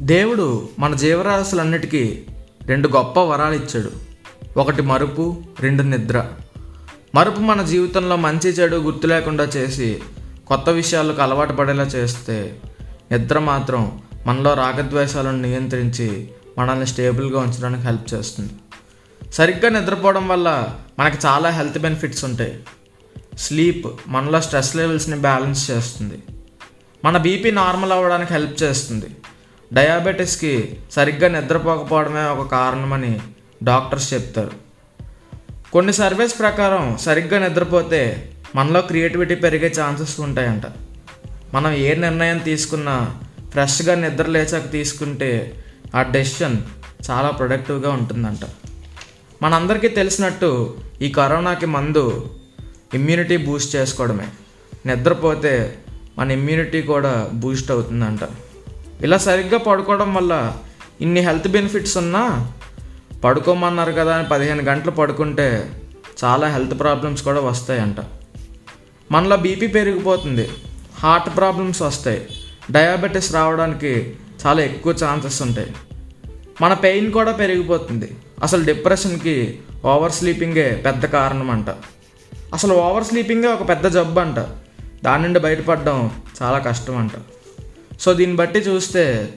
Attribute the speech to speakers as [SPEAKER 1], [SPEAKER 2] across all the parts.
[SPEAKER 1] దేవుడు మన జీవరాశులన్నిటికీ రెండు గొప్ప వరాలు ఇచ్చాడు. ఒకటి మరుపు రెండు నిద్ర. మరుపు మన జీవితంలో మంచి చెడు గుర్తు లేకుండా చేసి కొత్త విషయాలకు అలవాటు పడేలా చేస్తే నిద్ర మాత్రం మనలో రాగద్వేషాలను నియంత్రించి మనల్ని స్టేబుల్గా ఉంచడానికి హెల్ప్ చేస్తుంది. సరిగ్గా నిద్రపోవడం వల్ల మనకు చాలా హెల్త్ బెనిఫిట్స్ ఉంటాయి. స్లీప్ మనలో స్ట్రెస్ లెవెల్స్ని బ్యాలెన్స్ చేస్తుంది. మన బీపీ నార్మల్ అవ్వడానికి హెల్ప్ చేస్తుంది. డయాబెటీస్కి సరిగ్గా నిద్రపోకపోవడమే ఒక కారణమని డాక్టర్స్ చెప్తారు. కొన్ని సర్వేస్ ప్రకారం సరిగ్గా నిద్రపోతే మనలో క్రియేటివిటీ పెరిగే ఛాన్సెస్ ఉంటాయంట. మనం ఏ నిర్ణయం తీసుకున్నా ఫ్రెష్గా నిద్ర లేచాక తీసుకుంటే ఆ డెసిషన్ చాలా ప్రొడక్టివ్గా ఉంటుందంట. మనందరికీ తెలిసినట్టు ఈ కరోనాకి మందు ఇమ్యూనిటీ బూస్ట్ చేసుకోవడమే. నిద్రపోతే మన ఇమ్యూనిటీ కూడా బూస్ట్ అవుతుందంట. ఇలా సరిగ్గా పడుకోవడం వల్ల ఇన్ని హెల్త్ బెనిఫిట్స్ ఉన్నా పడుకోమన్నారు కదా అని పదిహేను గంటలు పడుకుంటే చాలా హెల్త్ ప్రాబ్లమ్స్ కూడా వస్తాయంట. మనలో బీపీ పెరిగిపోతుంది. హార్ట్ ప్రాబ్లమ్స్ వస్తాయి. డయాబెటీస్ రావడానికి చాలా ఎక్కువ ఛాన్సెస్ ఉంటాయి. మన పెయిన్ కూడా పెరిగిపోతుంది. అసలు డిప్రెషన్కి ఓవర్ స్లీపింగే పెద్ద కారణం అంట అసలు ఓవర్ స్లీపింగే ఒక పెద్ద జబ్బు అంట దాని నుండి బయటపడడం చాలా కష్టం అంట సో దీన్ని బట్టి చూస్తే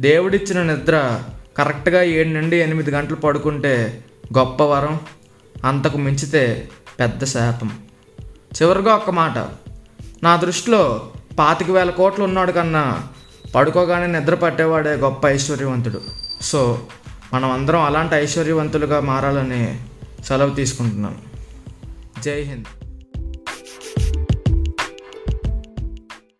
[SPEAKER 1] దేవుడిచ్చిన నిద్ర కరెక్ట్గా ఏడు నుండి ఎనిమిది గంటలు పడుకుంటే గొప్ప వరం అంతకు మించితే పెద్ద శాపం. చివరిగా ఒక్క మాట నా దృష్టిలో పాతిక వేల కోట్లు ఉన్నాడు కన్నా పడుకోగానే నిద్ర పట్టేవాడే గొప్ప ఐశ్వర్యవంతుడు. సో మనం అందరం అలాంటి ఐశ్వర్యవంతులుగా మారాలని సెలవు తీసుకుంటున్నాను జై హింద్.